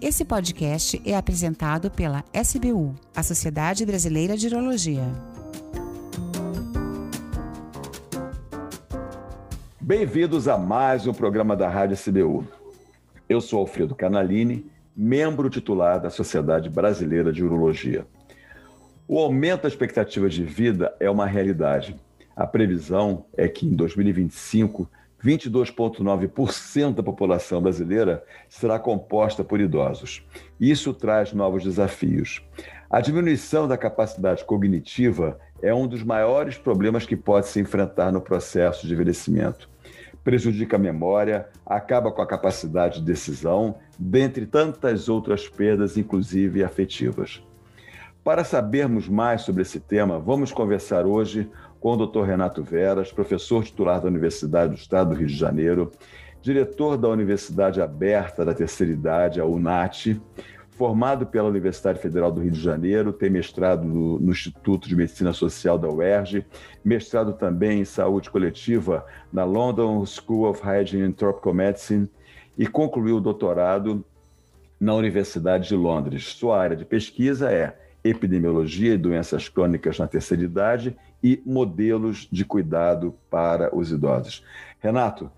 Esse podcast é apresentado pela SBU, a Sociedade Brasileira de Urologia. Bem-vindos a mais um programa da Rádio SBU. Eu sou Alfredo Canalini, membro titular da Sociedade Brasileira de Urologia. O aumento da expectativa de vida é uma realidade. A previsão é que em 2025 22,9% da população brasileira será composta por idosos. Isso traz novos desafios. A diminuição da capacidade cognitiva é um dos maiores problemas que pode se enfrentar no processo de envelhecimento. Prejudica a memória, acaba com a capacidade de decisão, dentre tantas outras perdas, inclusive afetivas. Para sabermos mais sobre esse tema, vamos conversar hoje com o Dr. Renato Veras, professor titular da Universidade do Estado do Rio de Janeiro, diretor da Universidade Aberta da Terceira Idade, a UNAT, formado pela Universidade Federal do Rio de Janeiro, tem mestrado no, no, Instituto de Medicina Social da UERJ, mestrado também em saúde coletiva na London School of Hygiene and Tropical Medicine e concluiu o doutorado na Universidade de Londres. Sua área de pesquisa é epidemiologia e doenças crônicas na terceira idade e modelos de cuidado para os idosos. Renato,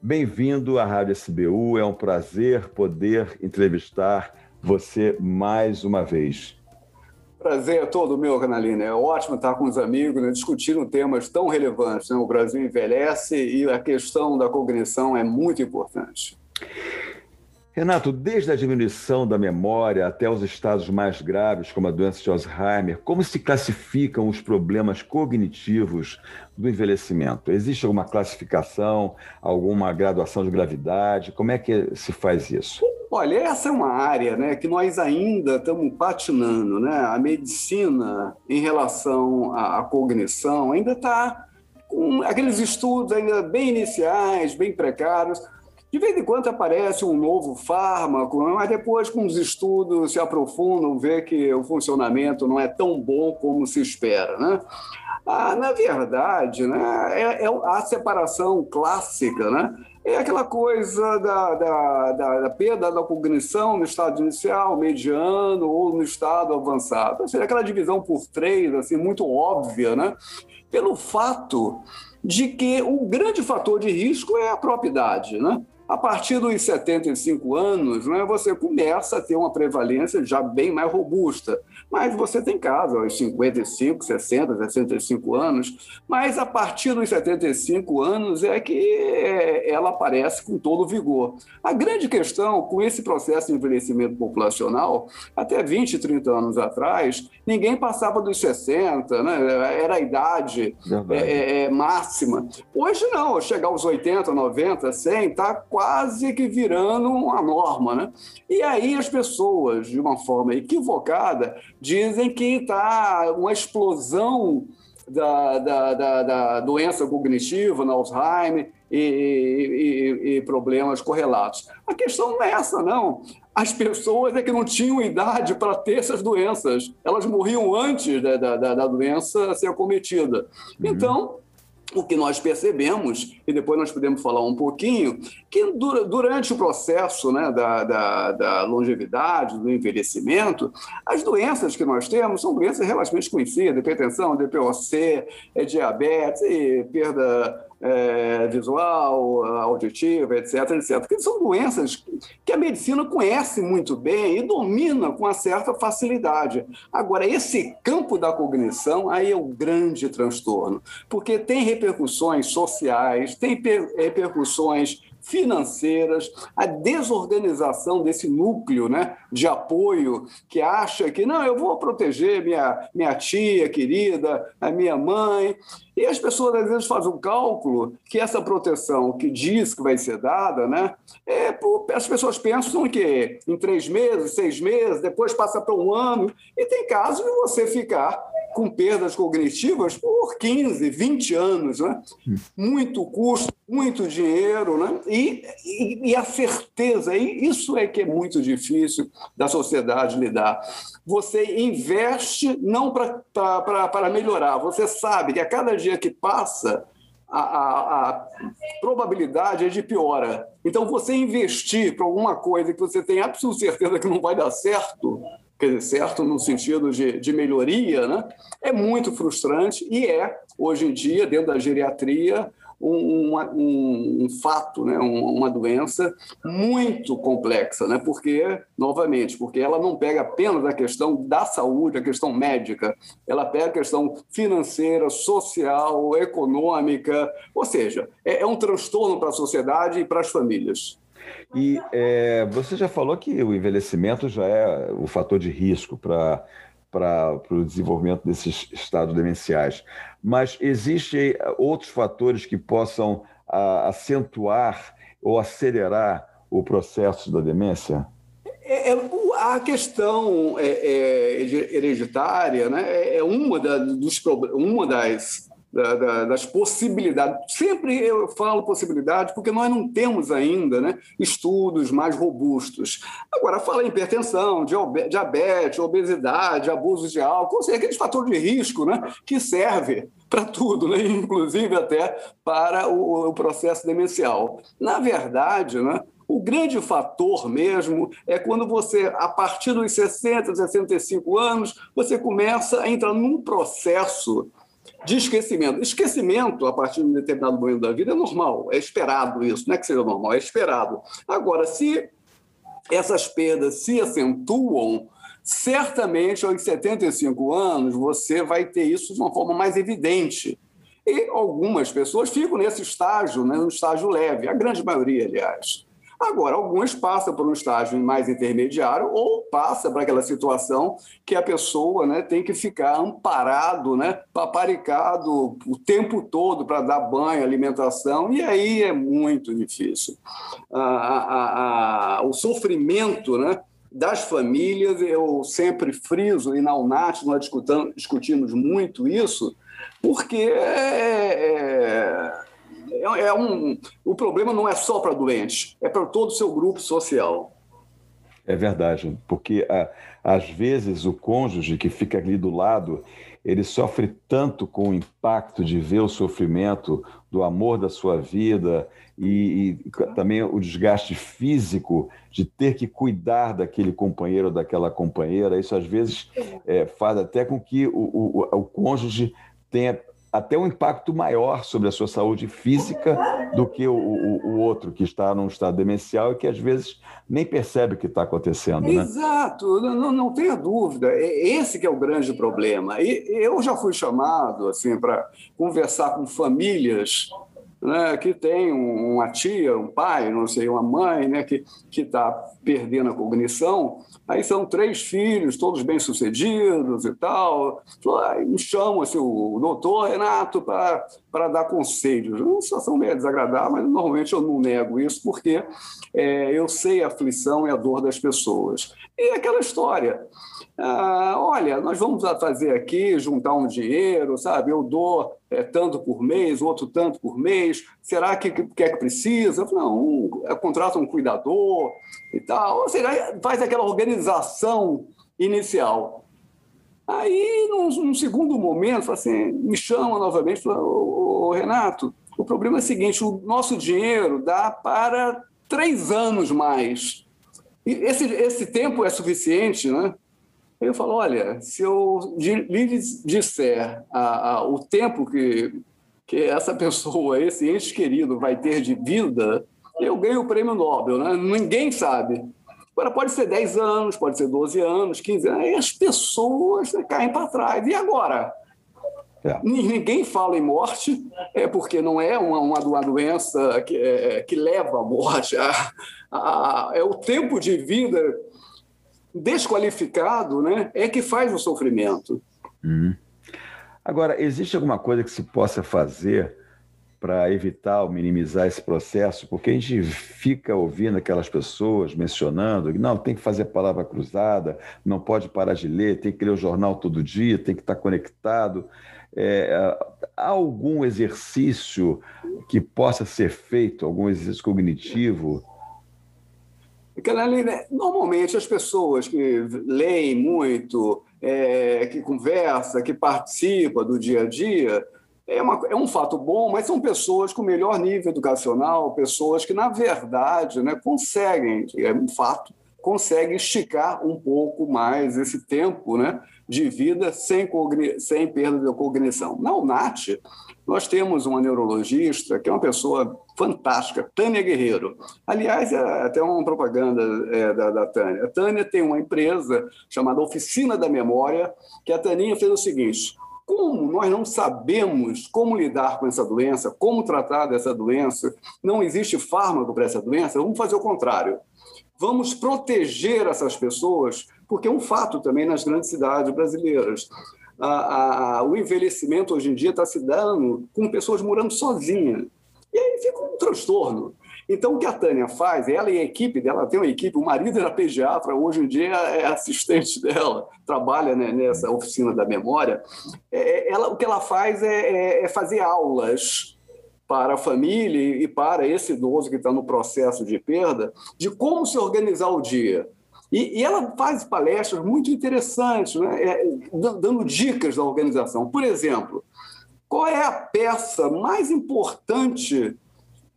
bem-vindo à Rádio SBU, é um prazer poder entrevistar você mais uma vez. Prazer é todo meu, Canalina. É ótimo estar com os amigos, né, discutindo temas tão relevantes. Né? O Brasil envelhece e a questão da cognição é muito importante. Renato, desde a diminuição da memória até os estados mais graves, como a doença de Alzheimer, como se classificam os problemas cognitivos do envelhecimento? Existe alguma classificação, alguma graduação de gravidade? Como é que se faz isso? Olha, essa é uma área né, que nós ainda estamos patinando. Né? A medicina, em relação à, à cognição, ainda está com aqueles estudos ainda bem iniciais, bem precários de vez em quando aparece um novo fármaco, mas depois, com os estudos se aprofundam, vê que o funcionamento não é tão bom como se espera. Né? Ah, na verdade, né, é, é a separação clássica, né? é aquela coisa da, da, da, da, perda da cognição no estado inicial, mediano ou no estado avançado. Ou seja, aquela divisão por três, assim, muito óbvia, né? pelo fato de que o grande fator de risco é a própria idade. Né? A partir dos 75 anos, né, você começa a ter uma prevalência já bem mais robusta. Mas você tem casos aos 55, 60, 65 anos, mas a partir dos 75 anos é que é, ela aparece com todo vigor. A grande questão com esse processo de envelhecimento populacional, até 20, 30 anos atrás, ninguém passava dos 60, né? era a idade é, é, é, máxima. Hoje não, chegar aos 80, 90, 100, está quase que virando uma norma, né? E aí as pessoas, de uma forma equivocada, dizem que está uma explosão da, da, da, da, doença cognitiva, no Alzheimer e, e, e, problemas correlatos. A questão não é essa, não. As pessoas é que não tinham idade para ter essas doenças. Elas morriam antes da, da, da doença ser acometida. Uhum. Então, o que nós percebemos, e depois nós podemos falar um pouquinho, que durante o processo né, da, da, da, longevidade, do envelhecimento, as doenças que nós temos são doenças relativamente conhecidas, hipertensão, DPOC, é diabetes, perda é, visual, auditiva, etc, etc. Porque são doenças que a medicina conhece muito bem e domina com uma certa facilidade. Agora, esse campo da cognição, aí é o grande transtorno, porque tem repercussões sociais, tem repercussões financeiras, a desorganização desse núcleo né, de apoio que acha que não, eu vou proteger minha, minha tia querida, a minha mãe. E as pessoas às vezes fazem um cálculo que essa proteção que diz que vai ser dada, né, é, as pessoas pensam que em três meses, seis meses, depois passa para um ano, e tem casos de você ficar com perdas cognitivas por 15, 20 anos, né? Muito custo, muito dinheiro, né? E, e, e a certeza, e isso é que é muito difícil da sociedade lidar. Você investe não para melhorar, você sabe que a cada dia que passa, a, a, a probabilidade é de piora. Então, você investir para alguma coisa que você tem absoluta certeza que não vai dar certo, dizer, certo no sentido de, de melhoria, né? é muito frustrante e é, hoje em dia, dentro da geriatria, um, um, um fato, né? uma doença muito complexa, né? porque, novamente, porque ela não pega apenas a questão da saúde, a questão médica, ela pega a questão financeira, social, econômica, ou seja, é, é um transtorno para a sociedade e para as famílias. E é, você já falou que o envelhecimento já é o fator de risco para para o desenvolvimento desses estados demenciais. Mas existem outros fatores que possam a, acentuar ou acelerar o processo da demência? É, é, a questão é, é, hereditária né, é, é uma, da, dos, uma das da, da, das possibilidades. Sempre eu falo possibilidade porque nós não temos ainda né, estudos mais robustos. Agora, fala em hipertensão, diabetes, obesidade, abuso de álcool, ou seja, aqueles fatores de risco né, que servem para tudo, né, inclusive até para o, o processo demencial. Na verdade, né, o grande fator mesmo é quando você, a partir dos 60, 65 anos, você começa a entrar num processo de esquecimento. Esquecimento, a partir de um determinado momento da vida, é normal, é esperado isso, não é que seja normal, é esperado. Agora, se essas perdas se acentuam, certamente aos 75 anos você vai ter isso de uma forma mais evidente. E algumas pessoas ficam nesse estágio, né, estágio leve, a grande maioria, aliás. Agora, alguns passam por um estágio mais intermediário ou passa para aquela situação que a pessoa né, tem que ficar amparado, né, paparicado o tempo todo para dar banho, alimentação, e aí é muito difícil. o sofrimento né, das famílias, eu sempre friso, e na UNAT nós discutimos muito isso, porque é, é é, é um, o problema não é só para doentes, é para todo o seu grupo social. É verdade, porque às vezes o cônjuge que fica ali do lado, ele sofre tanto com o impacto de ver o sofrimento do amor da sua vida e, e também o desgaste físico de ter que cuidar daquele companheiro ou daquela companheira. Isso às vezes é, faz até com que o, o, o cônjuge tenha até um impacto maior sobre a sua saúde física do que o, o, o, outro que está num estado demencial e que às vezes nem percebe o que está acontecendo. Né? Exato, não, não tenha dúvida. Esse que é o grande problema. E eu já fui chamado assim para conversar com famílias né, que tem uma tia, um pai, não sei, uma mãe, né, que está perdendo a cognição, aí são três filhos, todos bem-sucedidos e tal, me chamam assim, o doutor Renato para dar conselhos. Uma situação meio desagradável, mas normalmente eu não nego isso, porque é, eu sei a aflição e a dor das pessoas. E aquela história, ah, olha, nós vamos fazer aqui, juntar um dinheiro, sabe? Eu dou é, tanto por mês, outro tanto por mês. Será que, que, que é que precisa? Eu não, um, é, contrata um cuidador e tal. Ou seja, faz aquela organização inicial. Aí, num, num segundo momento, assim, me chama novamente, fala, Renato, o problema é o seguinte, o nosso dinheiro dá para três anos mais. E esse, esse tempo é suficiente, né? Eu falo, olha, se eu lhe disser a, a, o tempo que, que essa pessoa, esse ente querido, vai ter de vida, eu ganho o prêmio Nobel, né? Ninguém sabe. Agora, pode ser 10 anos, pode ser 12 anos, 15 anos, aí as pessoas caem para trás. E agora? É. Ninguém fala em morte, é porque não é uma, uma, doença que, é, que leva à morte. A, a, é o tempo de vida desqualificado né, é que faz o sofrimento. Uhum. Agora, existe alguma coisa que se possa fazer para evitar ou minimizar esse processo? Porque a gente fica ouvindo aquelas pessoas mencionando que não, tem que fazer palavra cruzada, não pode parar de ler, tem que ler o jornal todo dia, tem que estar conectado. É, há algum exercício que possa ser feito, algum exercício cognitivo né, normalmente as pessoas que leem muito, é, que conversa, que participa do dia a dia, é, uma, é, um fato bom, mas são pessoas com melhor nível educacional, pessoas que, na verdade, né, conseguem, é um fato, conseguem esticar um pouco mais esse tempo né, de vida sem, sem perda de cognição. Na UNAT, nós temos uma neurologista que é uma pessoa fantástica, Tânia Guerreiro. Aliás, é até uma propaganda é, da, da Tânia. A Tânia tem uma empresa chamada Oficina da Memória, que a Taninha fez o seguinte: como nós não sabemos como lidar com essa doença, como tratar dessa doença, não existe fármaco para essa doença, vamos fazer o contrário. Vamos proteger essas pessoas, porque é um fato também nas grandes cidades brasileiras. A, a, o envelhecimento hoje em dia está se dando com pessoas morando sozinhas. E aí fica um transtorno. Então, o que a Tânia faz, ela e a equipe dela, tem uma equipe, o marido era pediatra, hoje em dia é assistente dela, trabalha né, nessa oficina da memória. É, ela, o que ela faz é, é, é fazer aulas para a família e para esse idoso que está no processo de perda, de como se organizar o dia. E, e ela faz palestras muito interessantes, né? é, dando dicas da organização. Por exemplo, qual é a peça mais importante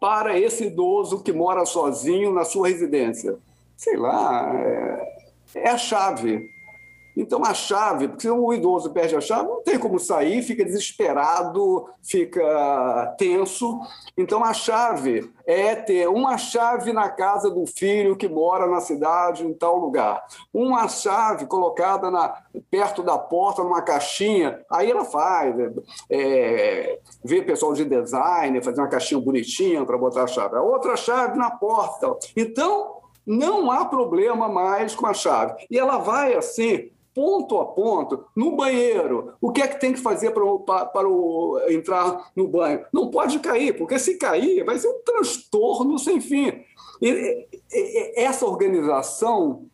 para esse idoso que mora sozinho na sua residência? Sei lá, é, é a chave. Então, a chave, porque se o idoso perde a chave, não tem como sair, fica desesperado, fica tenso. Então, a chave é ter uma chave na casa do filho que mora na cidade, em tal lugar. Uma chave colocada na, perto da porta, numa caixinha. Aí ela faz, é, vê pessoal de design, fazer uma caixinha bonitinha para botar a chave. A outra chave na porta. Então, não há problema mais com a chave. E ela vai assim ponto a ponto, no banheiro. O que é que tem que fazer para, para, o, entrar no banho? Não pode cair, porque se cair, vai ser um transtorno sem fim. E, e, essa organização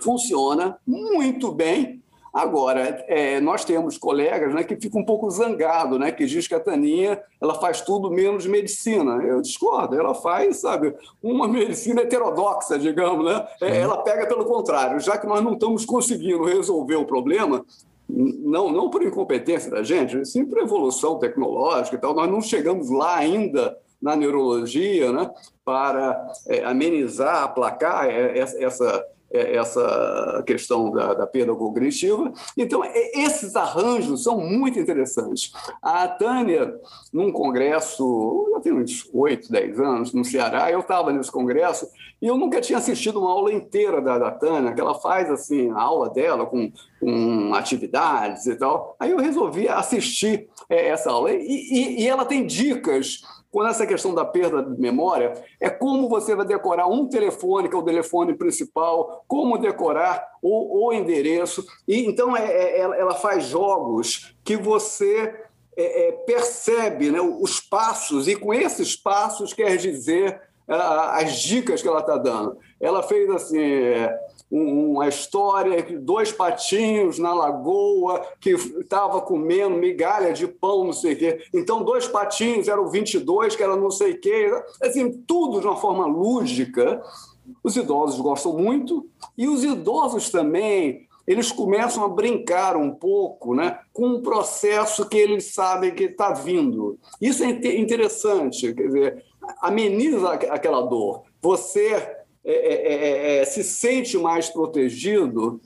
funciona muito bem Agora, é, nós temos colegas né, que ficam um pouco zangados, né, que diz que a Taninha ela faz tudo menos medicina. Eu discordo, ela faz, sabe, uma medicina heterodoxa, digamos, né? É, ela pega pelo contrário, já que nós não estamos conseguindo resolver o problema, não, não por incompetência da gente, sim por evolução tecnológica e tal, nós não chegamos lá ainda na neurologia, né, para é, amenizar, aplacar é, essa essa questão da, da, perda cognitiva. Então, esses arranjos são muito interessantes. A Tânia, num congresso, já tem uns 8, 10 anos, no Ceará, eu estava nesse congresso e eu nunca tinha assistido uma aula inteira da, da Tânia, que ela faz assim, a aula dela com, com atividades e tal. Aí eu resolvi assistir é, essa aula. E, e, e ela tem dicas quando essa questão da perda de memória é como você vai decorar um telefone, que é o telefone principal, como decorar o, o endereço. E então é, é, ela faz jogos que você é, é, percebe né, os passos, e com esses passos quer dizer as dicas que ela está dando. Ela fez assim é, uma história de dois patinhos na lagoa que estava comendo migalha de pão, não sei o quê. Então, dois patinhos eram 22, que era não sei o quê. Assim, tudo de uma forma lúdica. Os idosos gostam muito e os idosos também eles começam a brincar um pouco né, com um processo que eles sabem que está vindo. Isso é interessante, quer dizer, ameniza aquela dor. Você é é, é, é, é, se sente mais protegido,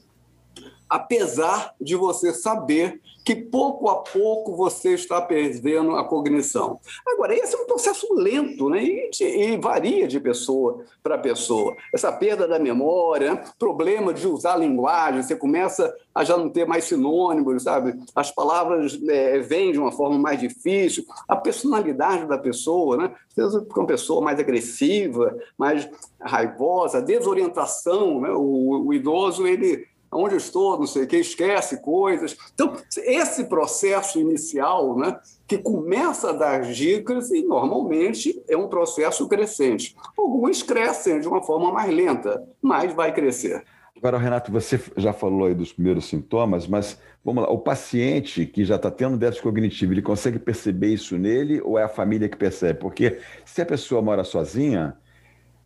apesar de você saber que pouco a pouco você está perdendo a cognição. Agora, esse é um processo lento né? e, de, e varia de pessoa para pessoa. Essa perda da memória, né? problema de usar a linguagem, você começa a já não ter mais sinônimos, sabe? As palavras é, vêm de uma forma mais difícil, a personalidade da pessoa, né? Você fica uma pessoa mais agressiva, mais raivosa, desorientação, né? o, o idoso, ele onde eu estou, não sei o que, esquece coisas. Então, esse processo inicial, né, que começa a dar dicas e normalmente é um processo crescente. Alguns crescem de uma forma mais lenta, mas vai crescer. Agora, Renato, você já falou aí dos primeiros sintomas, mas vamos lá, o paciente que já está tendo déficit cognitivo, ele consegue perceber isso nele ou é a família que percebe? Porque se a pessoa mora sozinha,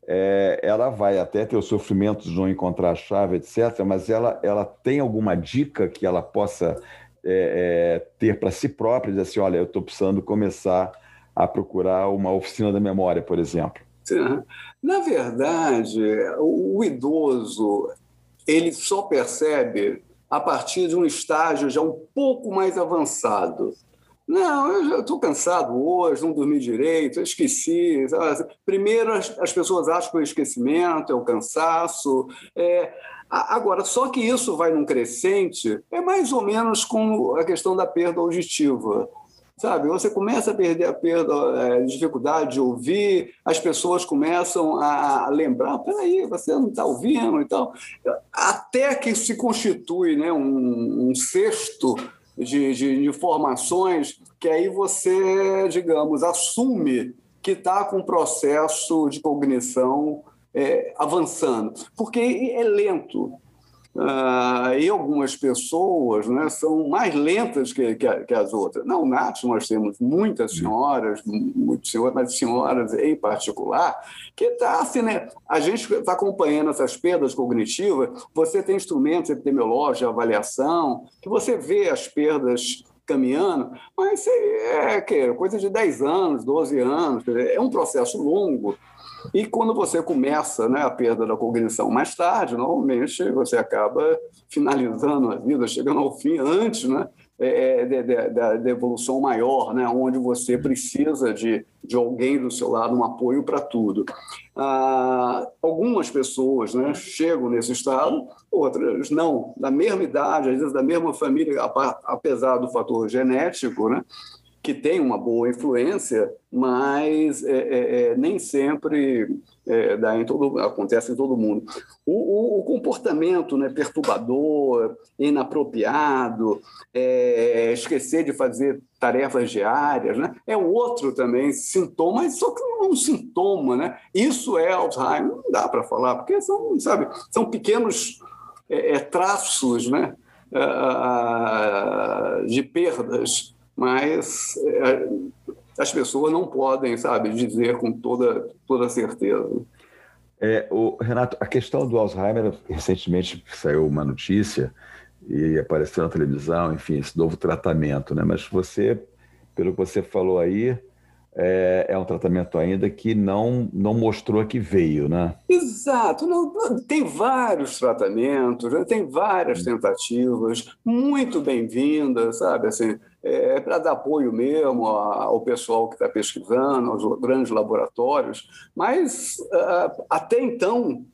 é, ela vai até ter os sofrimentos de não encontrar a chave, etc., mas ela, ela tem alguma dica que ela possa é, é, ter para si própria, dizer assim, olha, eu estou precisando começar a procurar uma oficina da memória, por exemplo? Na verdade, o, idoso ele só percebe a partir de um estágio já um pouco mais avançado. Não, eu estou cansado hoje, não dormi direito, esqueci. Primeiro, as, as, pessoas acham que o esquecimento é o cansaço. É, agora, só que isso vai num crescente, é mais ou menos com a questão da perda auditiva sabe? Você começa a perder a perda, a é, dificuldade de ouvir, as pessoas começam a lembrar, peraí, você não está ouvindo e tal, até que se constitui né, um, um cesto de, de informações que aí você, digamos, assume que está com um processo de cognição é, avançando, porque é lento. Uh, e algumas pessoas né, são mais lentas que, que, que, as outras. Não, Nath, nós temos muitas senhoras, muitas senhoras, mas senhoras em particular, que está assim, né? A gente está acompanhando essas perdas cognitivas, você tem instrumentos epidemiológicos de avaliação, que você vê as perdas caminhando, mas é, é coisa de 10 anos, 12 anos, é um processo longo. E quando você começa né, a perda da cognição mais tarde, normalmente você acaba finalizando a vida, chegando ao fim antes né, é, é da evolução maior, né, onde você precisa de, de alguém do seu lado, um apoio para tudo. Ah, algumas pessoas né, chegam nesse estado, outras não, da mesma idade, às vezes da mesma família, apesar do fator genético, né, que tem uma boa influência, mas é, é, é, nem sempre é, dá em todo, acontece em todo mundo. O, o, o comportamento né, perturbador, inapropriado, é, esquecer de fazer tarefas diárias, né, é outro também sintoma, só que não é um sintoma. Né? Isso é Alzheimer, não dá para falar, porque são, sabe, são pequenos é, traços né, de perdas mas é, as pessoas não podem, sabe, dizer com toda, toda certeza. É, o, Renato, a questão do Alzheimer, recentemente saiu uma notícia e apareceu na televisão, enfim, esse novo tratamento, né? Mas você, pelo que você falou aí, é, é, um tratamento ainda que não, não mostrou que veio, né? Exato. Não, tem vários tratamentos, né? tem várias hum. tentativas, muito bem-vindas, sabe? Assim, é, para dar apoio mesmo ao pessoal que está pesquisando, aos grandes laboratórios, mas até então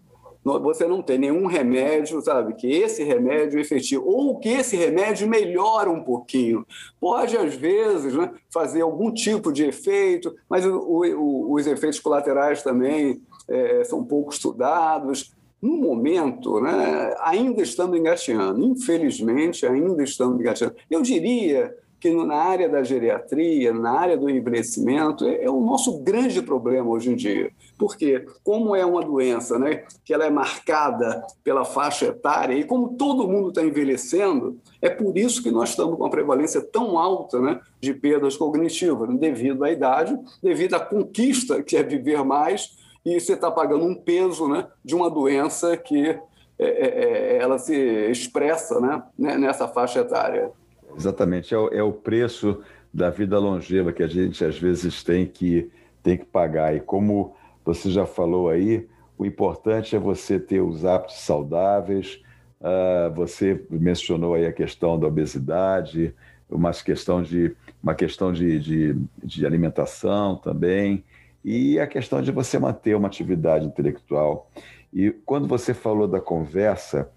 você não tem nenhum remédio, sabe, que esse remédio é efetivo, ou que esse remédio melhora um pouquinho. Pode, às vezes, né, fazer algum tipo de efeito, mas o, o, os efeitos colaterais também é, são pouco estudados. No momento, né, ainda estamos engateando, infelizmente, ainda estamos engateando. Eu diria que na área da geriatria, na área do envelhecimento, é, é, o nosso grande problema hoje em dia. Porque, como é uma doença né, que ela é marcada pela faixa etária, e como todo mundo está envelhecendo, é por isso que nós estamos com uma prevalência tão alta né, de perdas cognitivas, né, devido à idade, devido à conquista, que é viver mais, e você está pagando um peso né, de uma doença que é, é, é ela se expressa né, nessa faixa etária. Exatamente, é o, é o preço da vida longeva que a gente às vezes tem que, tem que pagar. E como você já falou aí, o importante é você ter os hábitos saudáveis. Uh, você mencionou aí a questão da obesidade, uma questão de, uma questão de, de, de alimentação também, e a questão de você manter uma atividade intelectual. E quando você falou da conversa,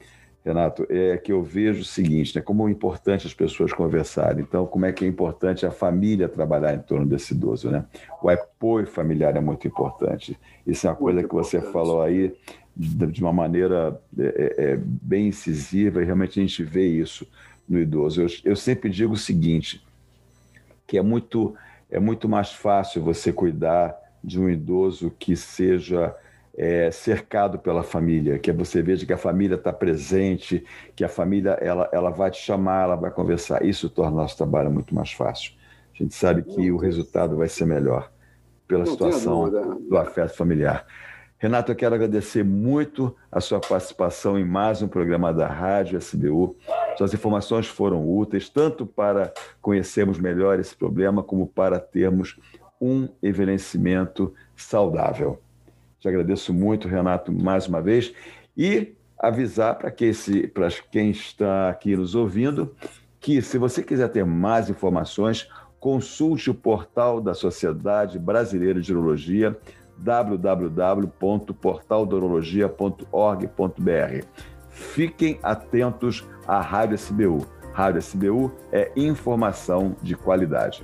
Renato, é que eu vejo o seguinte, né, como é importante as pessoas conversarem. Então, como é que é importante a família trabalhar em torno desse idoso, né? O apoio familiar é muito importante. Isso é uma coisa que você falou aí de uma maneira é, é, é, bem incisiva e realmente a gente vê isso no idoso. Eu, eu sempre digo o seguinte, que é muito, é muito mais fácil você cuidar de um idoso que seja é, cercado pela família, que você veja que a família está presente, que a família ela, ela vai te chamar, ela vai conversar. Isso torna nosso trabalho muito mais fácil. A gente sabe que o resultado vai ser melhor pela Não situação do afeto familiar. Renato, eu quero agradecer muito a sua participação em mais um programa da Rádio SBU. Suas informações foram úteis tanto para conhecermos melhor esse problema como para termos um envelhecimento saudável. Te agradeço muito, Renato, mais uma vez. E avisar para que para quem está aqui nos ouvindo que, se você quiser ter mais informações, consulte o portal da Sociedade Brasileira de Urologia, www.portaldorologia.org.br. Fiquem atentos à Rádio SBU. Rádio SBU é informação de qualidade.